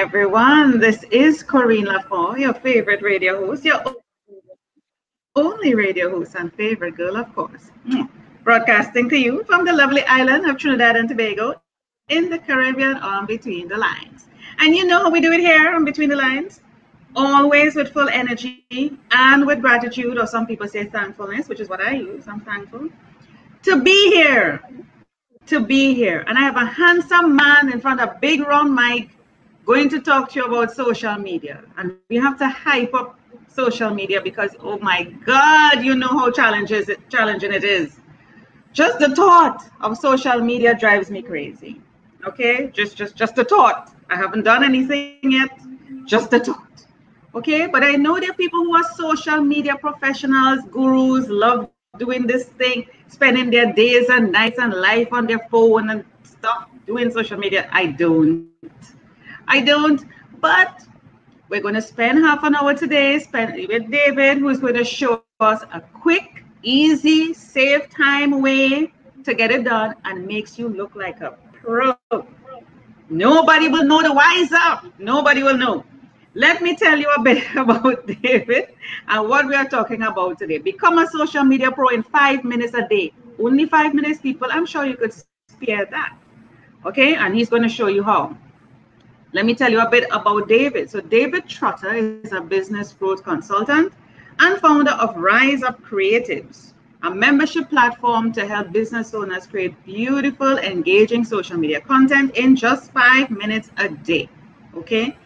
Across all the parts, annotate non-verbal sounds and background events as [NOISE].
Everyone, this is Corinne Lafont, your favorite radio host, your only radio host and favorite girl, of course. Mm. Broadcasting to you from the lovely island of Trinidad and Tobago in the Caribbean on Between the Lines. And you know how we do it here on Between the Lines? Always with full energy and with gratitude, or some people say thankfulness, which is what I use. I'm thankful to be here. To be here. And I have a handsome man in front of a big round mic going to talk to you about social media. And we have to hype up social media because oh my God, you know how challenges it, challenging it is. Just the thought of social media drives me crazy. Okay, just just just the thought. I haven't done anything yet. Just the thought. Okay, but I know there are people who are social media professionals, gurus, love doing this thing, spending their days and nights and life on their phone and stuff, doing social media. I don't. I don't. But we're going to spend half an hour today spend with David, who's going to show us a quick, easy, save time way to get it done and makes you look like a pro. Nobody will know the wise up. Nobody will know. Let me tell you a bit [LAUGHS] about David and what we are talking about today. Become a social media pro in five minutes a day. Only five minutes, people. I'm sure you could spare that. Okay, and he's going to show you how. Let me tell you a bit about David. So, David Trotter is a business growth consultant and founder of Rise Up Creatives, a membership platform to help business owners create beautiful, engaging social media content in just five minutes a day. Okay.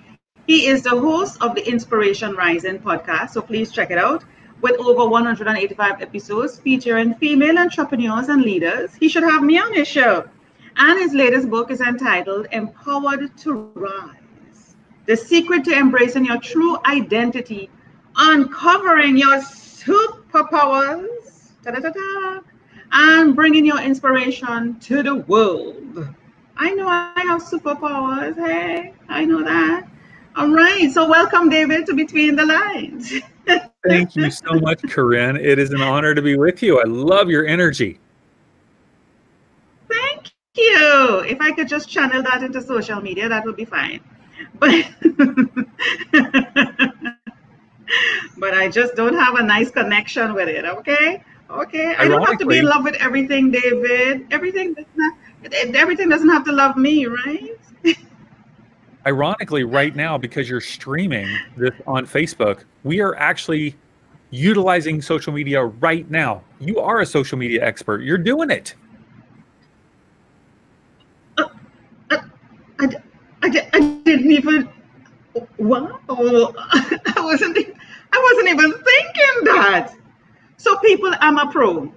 He is the host of the Inspiration Rising podcast, so please check it out. With over 185 episodes featuring female entrepreneurs and leaders, he should have me on his show. And his latest book is entitled Empowered to Rise The Secret to Embracing Your True Identity, Uncovering Your Superpowers, and bringing your inspiration to the world. I know I have superpowers. Hey, I know that. All right. So, welcome, David, to Between the Lines. [LAUGHS] Thank you so much, Corinne. It is an honor to be with you. I love your energy you. If I could just channel that into social media, that would be fine. But [LAUGHS] but I just don't have a nice connection with it. Okay, okay. I don't have to be in love with everything, David. Everything does not. Everything doesn't have to love me, right? [LAUGHS] Ironically, right now, because you're streaming this on Facebook, we are actually utilizing social media right now. You are a social media expert. You're doing it. I, I, I didn't even wow I wasn't I wasn't even thinking that. So people, I'm a pro.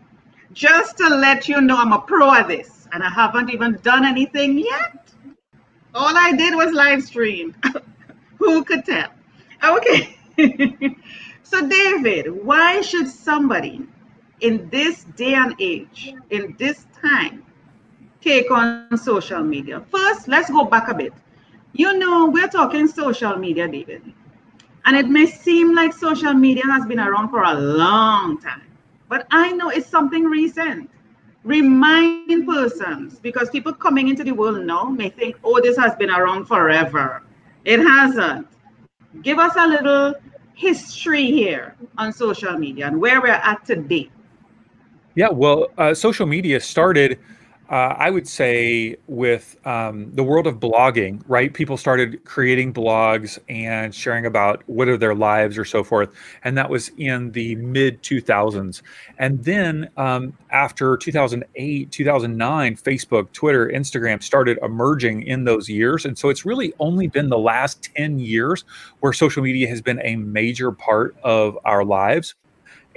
Just to let you know I'm a pro at this. And I haven't even done anything yet. All I did was live stream. [LAUGHS] Who could tell? Okay. [LAUGHS] so David, why should somebody in this day and age, in this time, on social media. First, let's go back a bit. You know, we're talking social media, David. And it may seem like social media has been around for a long time, but I know it's something recent. Remind persons, because people coming into the world now may think, oh, this has been around forever. It hasn't. Give us a little history here on social media and where we're at today. Yeah, well, uh, social media started uh, I would say with um, the world of blogging, right? People started creating blogs and sharing about what are their lives or so forth, and that was in the mid 2000s. And then um, after 2008, 2009, Facebook, Twitter, Instagram started emerging in those years, and so it's really only been the last 10 years where social media has been a major part of our lives.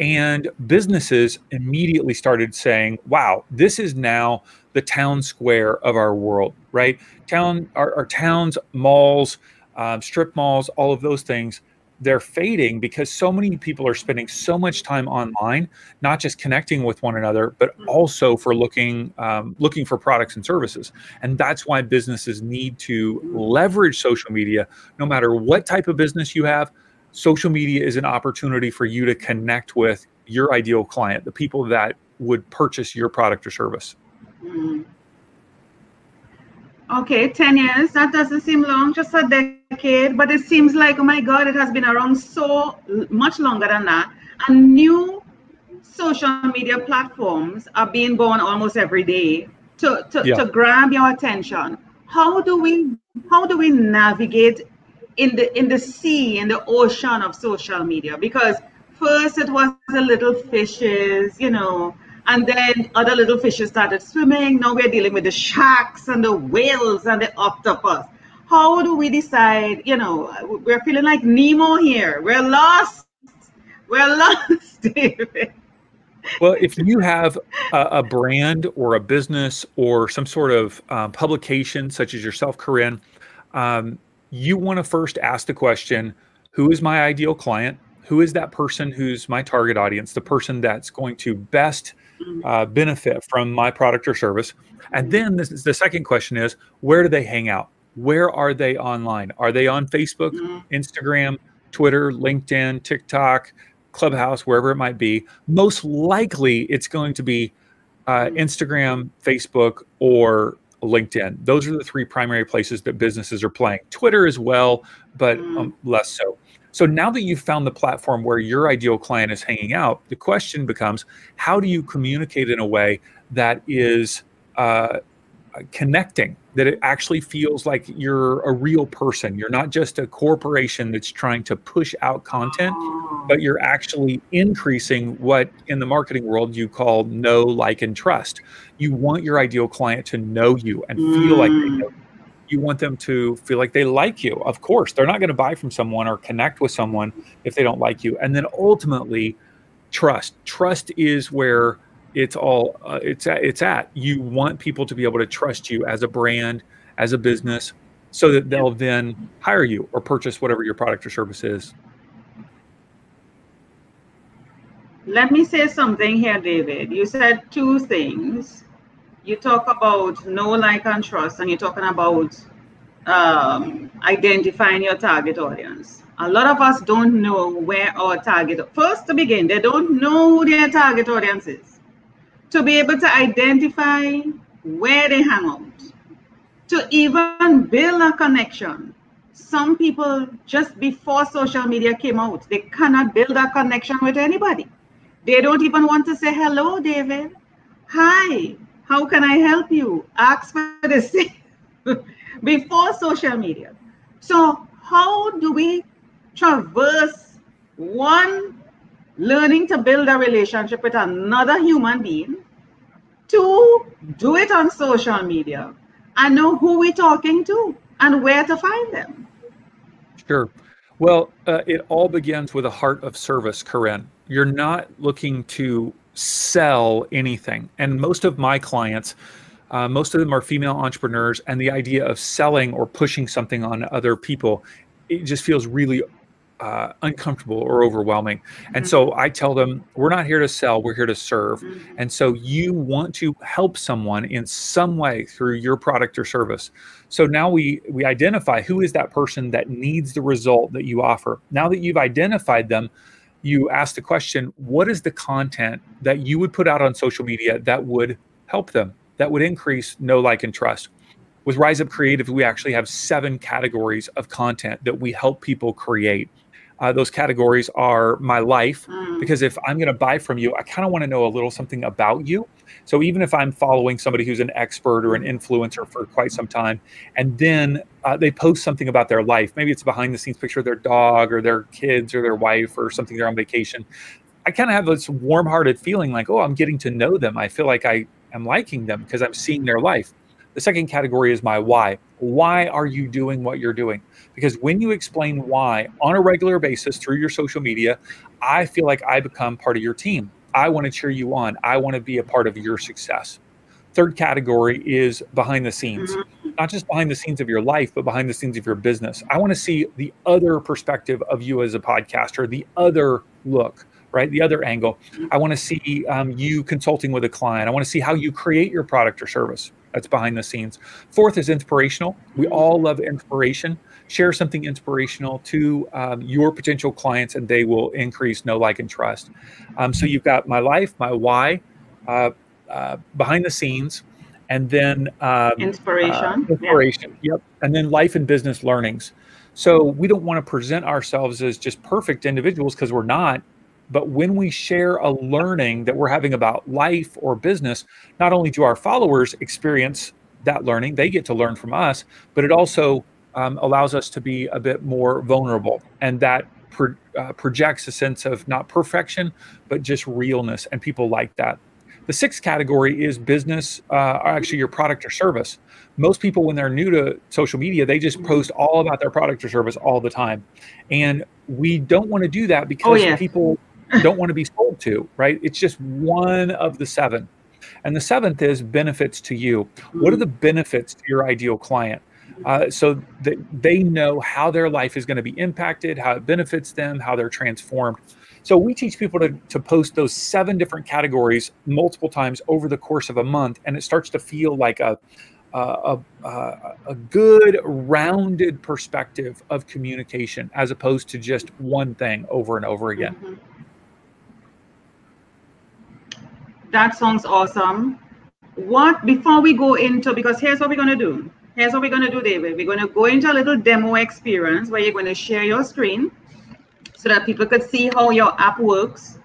And businesses immediately started saying, wow, this is now the town square of our world, right? Town, our, our towns, malls, um, strip malls, all of those things, they're fading because so many people are spending so much time online, not just connecting with one another, but mm-hmm. also for looking um, looking for products and services. And that's why businesses need to leverage social media, no matter what type of business you have social media is an opportunity for you to connect with your ideal client, the people that would purchase your product or service. Mm. Okay, 10 years. That doesn't seem long, just a decade, but it seems like, oh my God, it has been around so much longer than that. And new social media platforms are being born almost every day to, to, yeah. to grab your attention. How do we how do we navigate in the in the sea, in the ocean of social media? Because first it was the little fishes, you know, and then other little fishes started swimming. Now we're dealing with the sharks and the whales and the octopus. How do we decide? You know, we're feeling like Nemo here. We're lost. We're [LAUGHS] lost, David. Well, if you have a, a, brand or a business or some sort of um, publication, such as yourself, Corinne, um, you want to first ask the question who is my ideal client? Who is that person who's my target audience, the person that's going to best mm. uh, benefit from my product or service? And then this is, the second question is where do they hang out? Where are they online? Are they on Facebook, mm. Instagram, Twitter, LinkedIn, TikTok? Clubhouse, wherever it might be, most likely it's going to be uh. Instagram, Facebook, or LinkedIn. Those are the three primary places that businesses are playing. Twitter as well, but mm. um, less so. So now that you've found the platform where your ideal client is hanging out, the question becomes how do you communicate in a way that is uh, connecting that it actually feels like you're a real person. You're not just a corporation that's trying to push out content, oh. but you're actually increasing what in the marketing world you call know, like, and trust. You want your ideal client to know you and feel like they know. Mm. You want them to feel like they like you. Of course, they're not going to buy from someone or connect with someone if they don't like you. And then ultimately, trust. Trust is where it's all uh, it's at, it's at. You want people to be able to trust you as a brand, as a business, so that they'll then hire you or purchase whatever your product or service is. Let me say something here, David. You said two things. You talk about know, like, and trust, and you're talking about um, identifying your target audience. A lot of us don't know where our target. First, to begin, they don't know who their target audience is to be able to identify where they hang out, to even build a connection. Some people, just before social media came out, they cannot build a connection with anybody. They don't even want to say, hello, David. Hi, how can I help you? Ask for [LAUGHS] same before social media. So, how do we traverse one learning to build a relationship with another human being, to do it on social media and know who we're talking to and where to find them. Sure. Well, uh, it all begins with a heart of service, Corinne. You're not looking to sell anything. And most of my clients, uh, most of them are female entrepreneurs, and the idea of selling or pushing something on other people, it just feels really uh, uncomfortable or overwhelming. And mm-hmm. so I tell them, we're not here to sell, we're here to serve. Mm-hmm. And so you want to help someone in some way through your product or service. So now we we identify who is that person that needs the result that you offer. Now that you've identified them, you ask the question, what is the content that you would put out on social media that would help them, that would increase know, like, and trust? With Rise Up Creative, we actually have seven categories of content that we help people create. Uh, those categories are my life, mm. because if I'm going to buy from you, I kind of want to know a little something about you. So even if I'm following somebody who's an expert or an influencer for quite some time, and then uh, they post something about their life, maybe it's a behind the scenes picture of their dog or their kids or their wife or something they're on vacation. I kind of have this warm hearted feeling like, oh, I'm getting to know them. I feel like I am liking them because I'm seeing their life. The second category is my why. Why are you doing what you're doing? Because when you explain why on a regular basis through your social media, I feel like I become part of your team. I want to cheer you on. I want to be a part of your success. Third category is behind the scenes, mm-hmm. not just behind the scenes of your life, but behind the scenes of your business. I want to see the other perspective of you as a podcaster, the other look, right? The other angle. Mm-hmm. I want to see um, you consulting with a client. I want to see how you create your product or service. That's behind the scenes. Fourth is inspirational. We all love inspiration. Share something inspirational to um, your potential clients, and they will increase know, like, and trust. Um, so you've got my life, my why, uh, uh, behind the scenes, and then um, inspiration. Uh, inspiration. Yeah. Yep. And then life and business learnings. So we don't want to present ourselves as just perfect individuals because we're not. But when we share a learning that we're having about life or business, not only do our followers experience that learning, they get to learn from us, but it also um, allows us to be a bit more vulnerable. And that pro- uh, projects a sense of not perfection, but just realness. And people like that. The sixth category is business, uh, actually your product or service. Most people, when they're new to social media, they just post all about their product or service all the time. And we don't want to do that because oh, yeah. people don't want to be sold to, right? It's just one of the seven. And the seventh is benefits to you. What are the benefits to your ideal client? Uh, so that they know how their life is going to be impacted, how it benefits them, how they're transformed. So we teach people to, to post those seven different categories multiple times over the course of a month, and it starts to feel like a a, a, a good rounded perspective of communication as opposed to just one thing over and over again. Mm-hmm. That sounds awesome. What before we go into because here's what we're gonna do. Here's what we're gonna do, David. We're gonna go into a little demo experience where you're gonna share your screen so that people could see how your app works.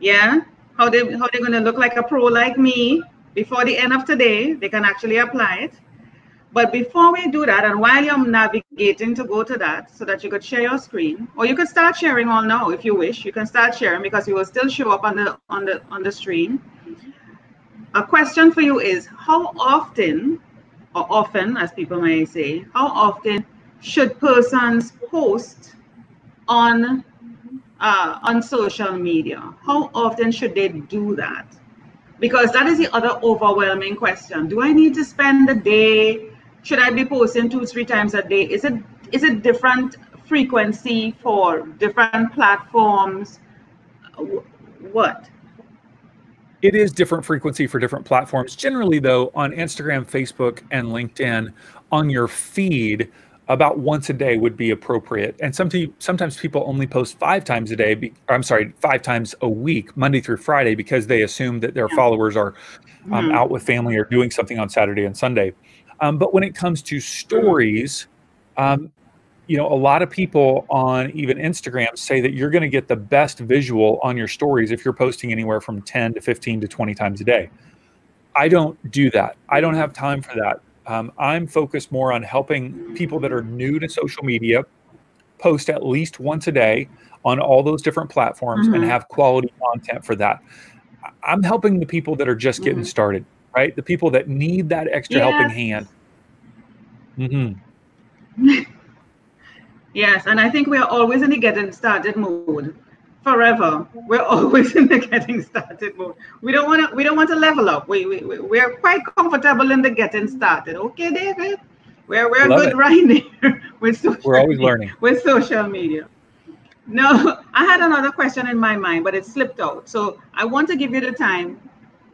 Yeah, how they how they're gonna look like a pro like me before the end of today. They can actually apply it. But before we do that, and while you're navigating to go to that, so that you could share your screen, or you could start sharing all now if you wish. You can start sharing because you will still show up on the on the on the screen. A question for you is how often, or often, as people may say, how often should persons post on uh, on social media? How often should they do that? Because that is the other overwhelming question. Do I need to spend the day? Should I be posting two, three times a day? Is it is it different frequency for different platforms? What? It is different frequency for different platforms. Generally, though, on Instagram, Facebook, and LinkedIn, on your feed, about once a day would be appropriate. And sometimes sometimes people only post five times a day. Be, I'm sorry, five times a week, Monday through Friday, because they assume that their followers are um, mm-hmm. out with family or doing something on Saturday and Sunday. Um, but when it comes to stories, um, you know, a lot of people on even Instagram say that you're going to get the best visual on your stories if you're posting anywhere from 10 to 15 to 20 times a day. I don't do that. I don't have time for that. Um, I'm focused more on helping people that are new to social media post at least once a day on all those different platforms mm-hmm. and have quality content for that. I'm helping the people that are just getting mm-hmm. started, right? The people that need that extra yes. helping hand. Mm-hmm. [LAUGHS] yes, and I think we are always in the getting started mode forever. We're [LAUGHS] always in the getting started mode. We don't want to. We don't want to level up. We we we are quite comfortable in the getting started. Okay, David. We're we're Love good it. right [LAUGHS] there with social. We're always learning with social media. No, [LAUGHS] I had another question in my mind, but it slipped out. So I want to give you the time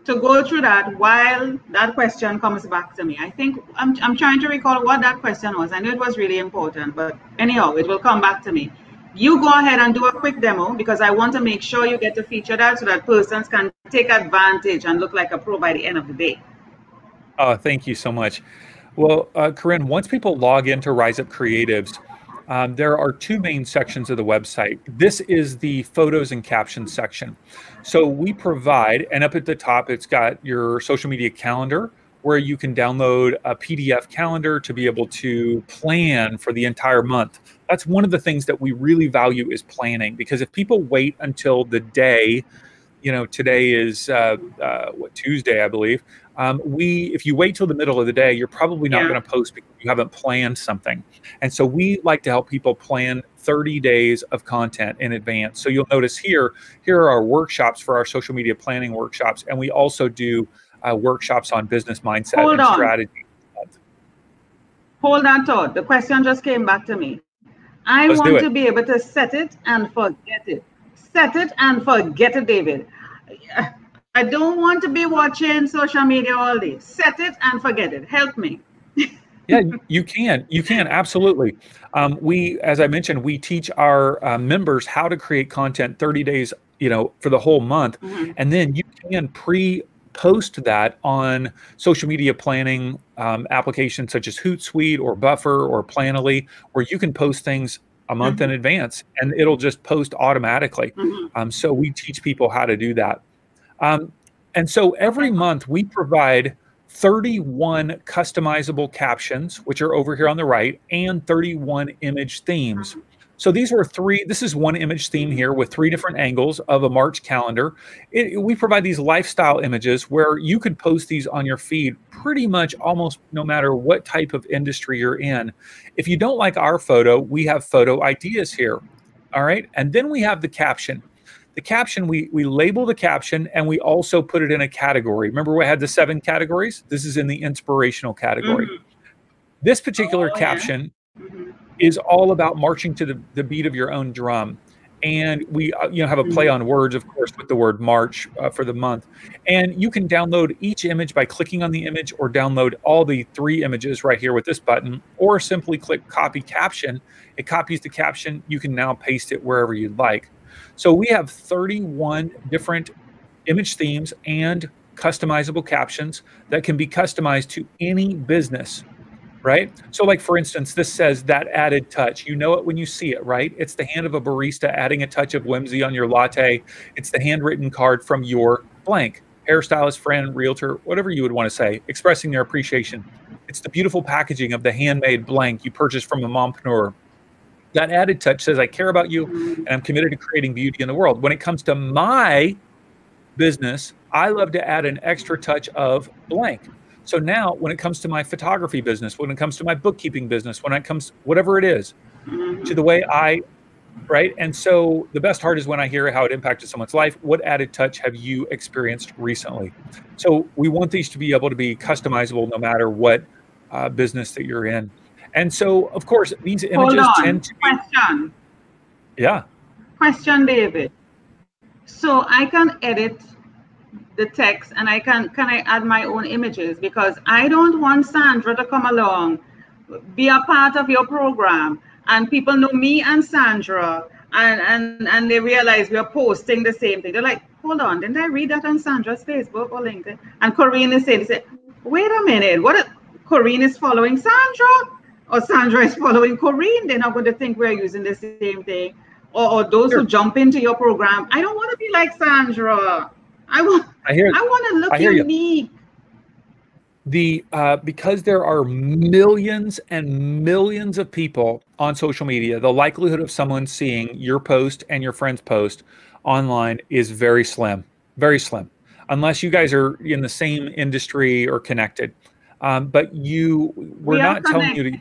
to go through that while that question comes back to me. I think I'm, I'm trying to recall what that question was. I know it was really important, but anyhow, it will come back to me you go ahead and do a quick demo because I want to make sure you get to feature that so that persons can take advantage and look like a pro by the end of the day. Oh, thank you so much. Well, uh, Corinne, once people log into Rise Up Creatives, um, there are two main sections of the website. This is the photos and captions section. So we provide, and up at the top, it's got your social media calendar, where you can download a PDF calendar to be able to plan for the entire month. That's one of the things that we really value is planning because if people wait until the day, you know, today is uh, uh, what Tuesday, I believe. Um, we, if you wait till the middle of the day, you're probably not yeah. going to post because you haven't planned something. And so we like to help people plan 30 days of content in advance. So you'll notice here, here are our workshops for our social media planning workshops, and we also do uh, workshops on business mindset Hold and on. strategy. Hold on, Todd. The question just came back to me. I Let's want to be able to set it and forget it. Set it and forget it, David. I don't want to be watching social media all day. Set it and forget it. Help me. [LAUGHS] yeah, you can. You can absolutely. Um, we, as I mentioned, we teach our uh, members how to create content 30 days, you know, for the whole month, mm-hmm. and then you can pre post that on social media planning um, applications such as Hootsuite or Buffer or Planoly, where you can post things a month mm-hmm. in advance and it'll just post automatically. Mm-hmm. Um, so we teach people how to do that. Um, and so every month we provide 31 customizable captions, which are over here on the right, and 31 image themes. Mm-hmm. So these were three, this is one image theme here with three different angles of a March calendar. It, we provide these lifestyle images where you could post these on your feed pretty much almost no matter what type of industry you're in. If you don't like our photo, we have photo ideas here. All right. And then we have the caption. The caption, we, we label the caption and we also put it in a category. Remember, we had the seven categories? This is in the inspirational category. Mm-hmm. This particular oh, caption yeah. mm-hmm is all about marching to the, the beat of your own drum and we uh, you know have a play on words of course with the word march uh, for the month and you can download each image by clicking on the image or download all the three images right here with this button or simply click copy caption it copies the caption you can now paste it wherever you'd like so we have 31 different image themes and customizable captions that can be customized to any business right? So, like for instance, this says that added touch. You know it when you see it, right? It's the hand of a barista adding a touch of whimsy on your latte. It's the handwritten card from your blank hairstylist, friend, realtor, whatever you would want to say, expressing their appreciation. It's the beautiful packaging of the handmade blank you purchased from a mompreneur. That added touch says, I care about you and I'm committed to creating beauty in the world. When it comes to my business, I love to add an extra touch of blank. So now, when it comes to my photography business, when it comes to my bookkeeping business, when it comes whatever it is, to the way I, right? And so the best part is when I hear how it impacted someone's life. What added touch have you experienced recently? So we want these to be able to be customizable no matter what uh, business that you're in. And so, of course, these images tend to. Question. Yeah. Question, David. So I can edit the text and I can can I add my own images because I don't want Sandra to come along, be a part of your program, and people know me and Sandra, and and and they realize we're posting the same thing. They're like, hold on, didn't I read that on Sandra's Facebook or LinkedIn? And Corinne is saying, say, wait a minute, what? Corinne is following Sandra, or Sandra is following Corinne. They're not going to think we're using the same thing. Or, or those sure. who jump into your program, I don't want to be like Sandra. I want. I hear. I want to look unique. You. The uh, because there are millions and millions of people on social media, the likelihood of someone seeing your post and your friend's post online is very slim, very slim, unless you guys are in the same industry or connected. Um, but you, we're we not telling you to.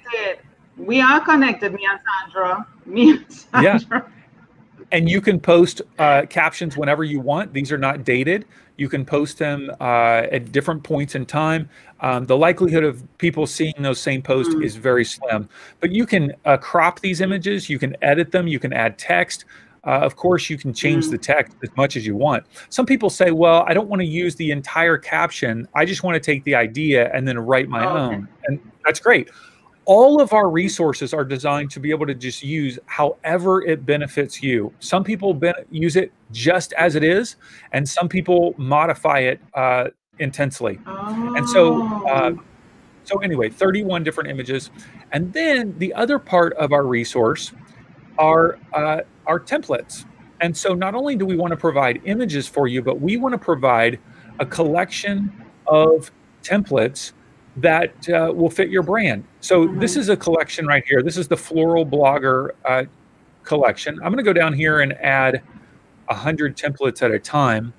We are connected, me and Sandra. Me and [LAUGHS] Sandra. Yeah and you can post uh, captions whenever you want. These are not dated. You can post them uh, at different points in time. Um, the likelihood of people seeing those same posts mm. is very slim. But you can uh, crop these images. You can edit them. You can add text. Uh, of course, you can change the text as much as you want. Some people say, well, I don't want to use the entire caption. I just want to take the idea and then write my oh, own. And that's great all of our resources are designed to be able to just use however it benefits you. Some people be- use it just as it is, and some people modify it uh, intensely. Oh. And so, uh, oh. so anyway, 31 different images, and then the other part of our resource are our templates. And so, not only do we want to provide images for you, but we want to provide a collection of templates that uh, will fit your brand. So mm-hmm. this is a collection right here. This is the Floral Blogger uh, collection. I'm going to go down here and add 100 templates at a time.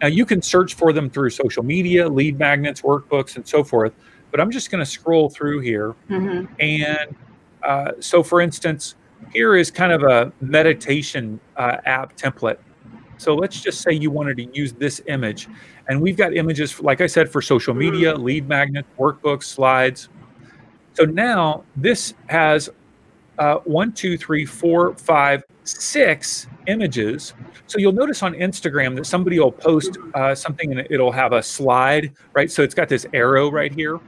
Now you can search for them through social media, lead magnets, workbooks, and so forth. But I'm just going to scroll through here. Mm-hmm. And uh, so, for instance, here is kind of a meditation uh, app template. So let's just say you wanted to use this image. And we've got images, like I said, for social media, lead magnets, workbooks, slides. So now this has uh, one, two, three, four, five, six images. So you'll notice on Instagram that somebody will post uh, something and it'll have a slide, right? So it's got this arrow right here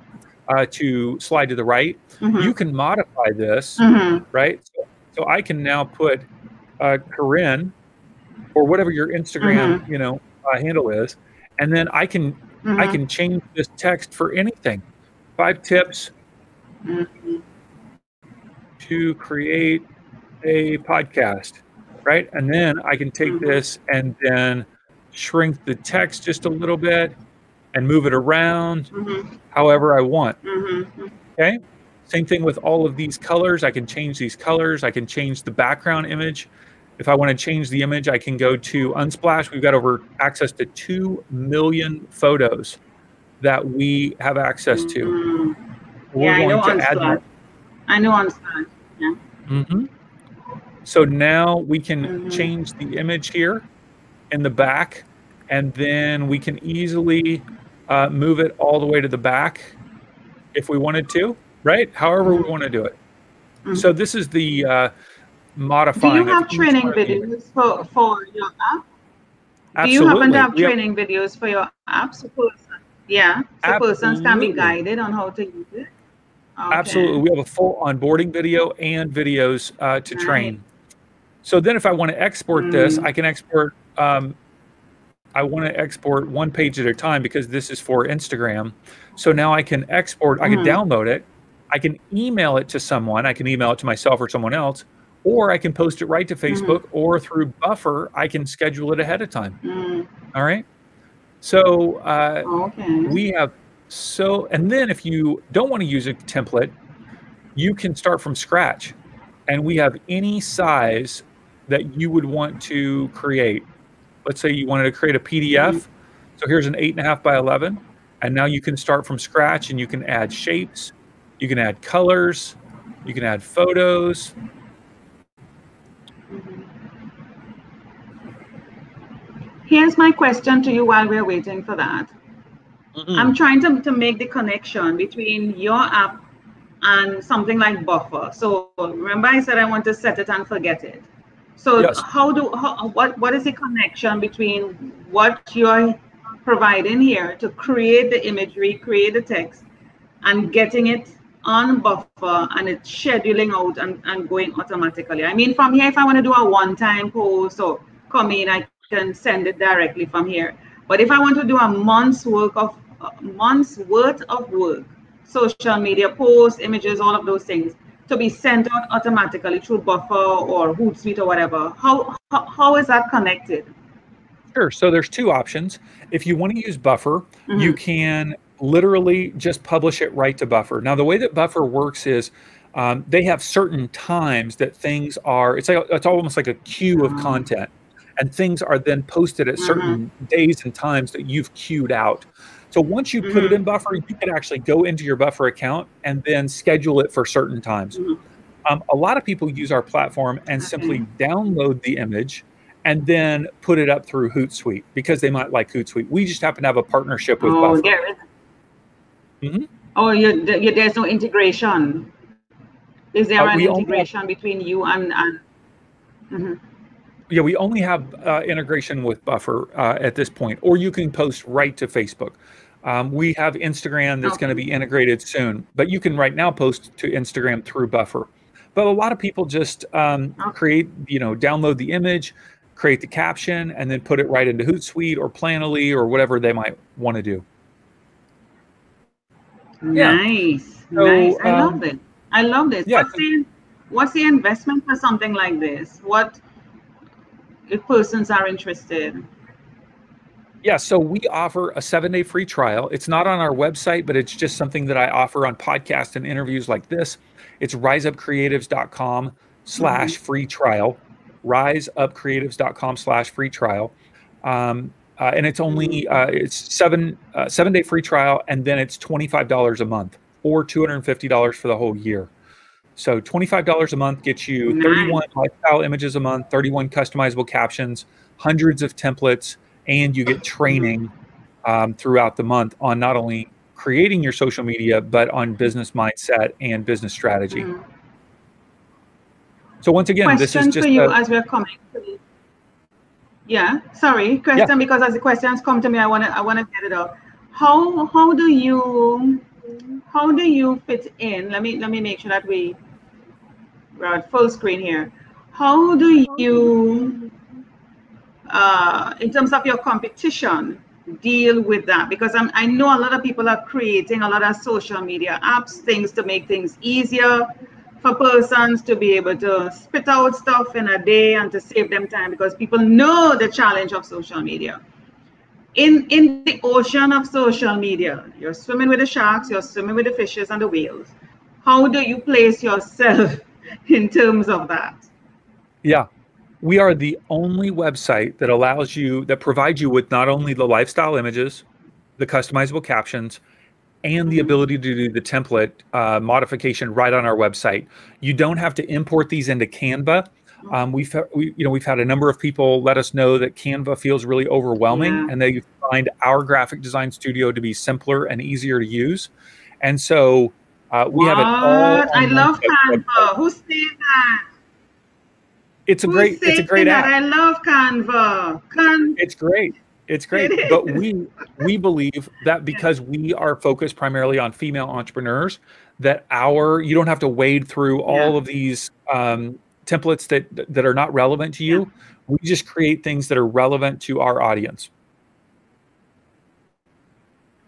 uh, to slide to the right. Mm-hmm. You can modify this, mm-hmm. right? So, so, I can now put uh, Corinne or whatever your Instagram, mm-hmm. you know, uh, handle is, and then I can Mm-hmm. I can change this text for anything. Five tips mm-hmm. to create a podcast, right? And then I can take mm-hmm. this and then shrink the text just a little bit and move it around mm-hmm. however I want. Mm-hmm. Okay. Same thing with all of these colors. I can change these colors. I can change the background image. If I want to change the image, I can go to Unsplash. We've got over access to 2 million photos that we have access to. Mm-hmm. We're yeah, going I know to add. I know Unsplash. Yeah. Mm-hmm. So now we can mm-hmm. change the image here in the back, and then we can easily uh, move it all the way to the back if we wanted to, right? However we want to do it. Mm-hmm. So this is the uh, modifying. Do you have training videos for, for your app? Absolutely. Do you happen to have training videos for your app? So person, yeah, so absolutely. persons can be guided on how to use it. Okay. Absolutely. We have a full onboarding video and videos uh, to right. train. So then if I want to export mm. this, I can export um, I want to export one page at a time because this is for Instagram. So now I can export, I can mm-hmm. download it, I can email it to someone, I can email it to myself or someone else, or I can post it right to mm-hmm. Facebook mm-hmm. or through Buffer, I can schedule it ahead of time. Mm. All right. So uh, okay. we have so, and then if you don't want to use a template, you can start from scratch. And we have any size that you would want to create let's say you wanted to create a PDF. Mm-hmm. So here's an eight and a half by 11. And now you can start from scratch and you can add shapes, you can add colors, you can add photos. Here's my question to you while we're waiting for that. Mm-hmm. I'm trying to, to make the connection between your app and something like Buffer. So remember I said I want to set it and forget it. So yes. how do how, what what is the connection between what you're providing here to create the imagery, create the text, and getting it on buffer and it's scheduling out and, and going automatically. I mean, from here, if I want to do a one-time post or come in, I can send it directly from here. But if I want to do a month's work of uh, months worth of work, social media posts, images, all of those things, to be sent out automatically through Buffer or Hootsuite or whatever. How, how, how is that connected? Sure. So there's two options. If you want to use Buffer, mm-hmm. you can literally just publish it right to Buffer. Now, the way that Buffer works is um, they have certain times that things are. It's like it's almost like a queue of mm-hmm. content, and things are then posted at certain mm-hmm. days and times that you've queued out. So once you mm-hmm. put it mm-hmm. in Buffer, you can actually go into your Buffer account and then schedule it for certain times. Mm-hmm. Um, a lot of people use our platform and simply download the image and then put it up through Hootsuite because they might like Hootsuite. We just happen to have a partnership with oh, Buffer. Yeah. Mm-hmm. Oh, you, there's no integration. Is there uh, an integration have, between you and? and mm-hmm. Yeah, we only have uh, integration with Buffer uh, at this point, or you can post right to Facebook. Um, we have Instagram that's okay. going to be integrated soon, but you can right now post to Instagram through Buffer. But a lot of people just um, okay. create, you know, download the image, create the caption, and then put it right into Hootsuite or Planoly or whatever they might want to do. Nice, so, nice. I um, love it. I love this. Yeah. What's the what's the investment for something like this? What if persons are interested? Yeah, so we offer a seven day free trial. It's not on our website, but it's just something that I offer on podcasts and interviews like this. It's riseupcreatives.com slash mm-hmm. free trial, riseupcreatives.com slash free trial. Um, uh, and it's only uh, it's seven uh, seven day free trial, and then it's twenty five dollars a month or two hundred and fifty dollars for the whole year. So twenty five dollars a month gets you thirty one lifestyle images a month, thirty one customizable captions, hundreds of templates, and you get training um, throughout the month on not only creating your social media but on business mindset and business strategy. Mm-hmm. So once again, question this is just for you a, as we're coming. Yeah, sorry, question yeah. because as the questions come to me, I want to I want to get it out. How how do you how do you fit in? Let me let me make sure that we we're at full screen here. How do you uh, in terms of your competition, deal with that? Because I'm, I know a lot of people are creating a lot of social media apps, things to make things easier for persons to be able to spit out stuff in a day and to save them time because people know the challenge of social media. In, in the ocean of social media, you're swimming with the sharks, you're swimming with the fishes and the whales. How do you place yourself [LAUGHS] in terms of that? Yeah, we are the only website that allows you that provides you with not only the lifestyle images the customizable captions and the ability to do the template uh, modification right on our website you don't have to import these into canva um, we've we, you know we've had a number of people let us know that canva feels really overwhelming yeah. and they find our graphic design studio to be simpler and easier to use and so uh, we what? have it all i love canva who said that it's a great it's a great app. I love Canva. Can- it's great. It's great. It but we we believe that because we are focused primarily on female entrepreneurs, that our you don't have to wade through all yeah. of these um, templates that that are not relevant to you. Yeah. We just create things that are relevant to our audience.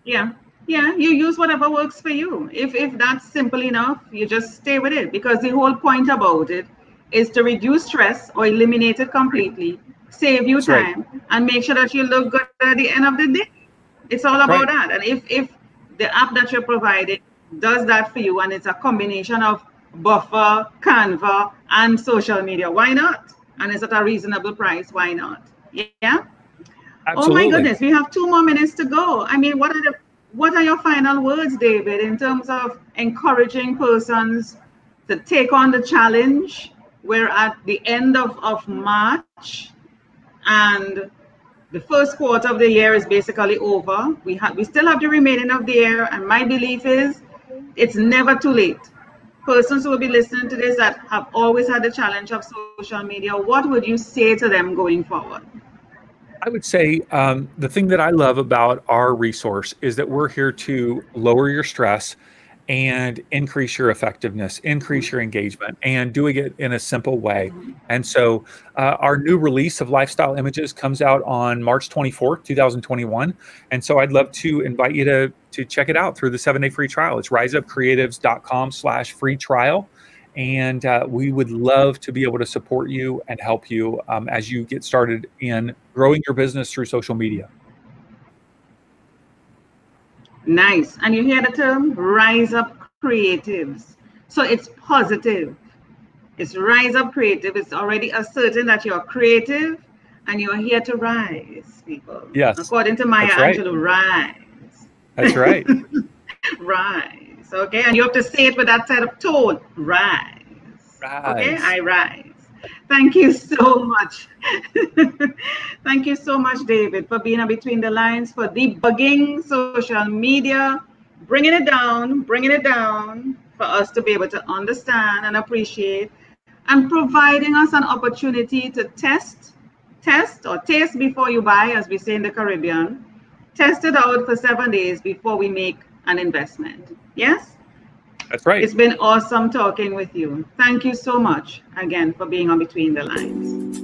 Yeah. Yeah, you use whatever works for you. If if that's simple enough, you just stay with it because the whole point about it is to reduce stress or eliminate it completely, save you That's time, right. and make sure that you look good at the end of the day. It's all about right. that. And if if the app that you're providing does that for you, and it's a combination of Buffer, Canva, and social media, why not? And it's at a reasonable price, why not? Yeah. Absolutely. Oh my goodness, we have two more minutes to go. I mean, what are the what are your final words, David, in terms of encouraging persons to take on the challenge we're at the end of, of March and the first quarter of the year is basically over. We have we still have the remaining of the year, and my belief is it's never too late. Persons who will be listening to this that have always had the challenge of social media, what would you say to them going forward? I would say um, the thing that I love about our resource is that we're here to lower your stress and increase your effectiveness, increase your engagement, and doing it in a simple way. And so, uh, our new release of Lifestyle Images comes out on March 24th, 2021. And so, I'd love to invite you to to check it out through the seven day free trial. It's riseupcreatives.com/slash free trial. And uh, we would love to be able to support you and help you um, as you get started in growing your business through social media. Nice. And you hear the term rise up creatives. So it's positive. It's rise up creative. It's already asserting that you're creative and you're here to rise, people. Yes. According to Maya right. Angelou, rise. That's right. [LAUGHS] rise. Okay. And you have to say it with that set of tone. Rise. rise. Okay. I rise. Thank you so much. [LAUGHS] Thank you so much, David, for being a between the lines, for debugging social media, bringing it down, bringing it down for us to be able to understand and appreciate, and providing us an opportunity to test, test or taste before you buy, as we say in the Caribbean. Test it out for seven days before we make an investment. Yes? That's right. It's been awesome talking with you. Thank you so much again for being on Between the Lines.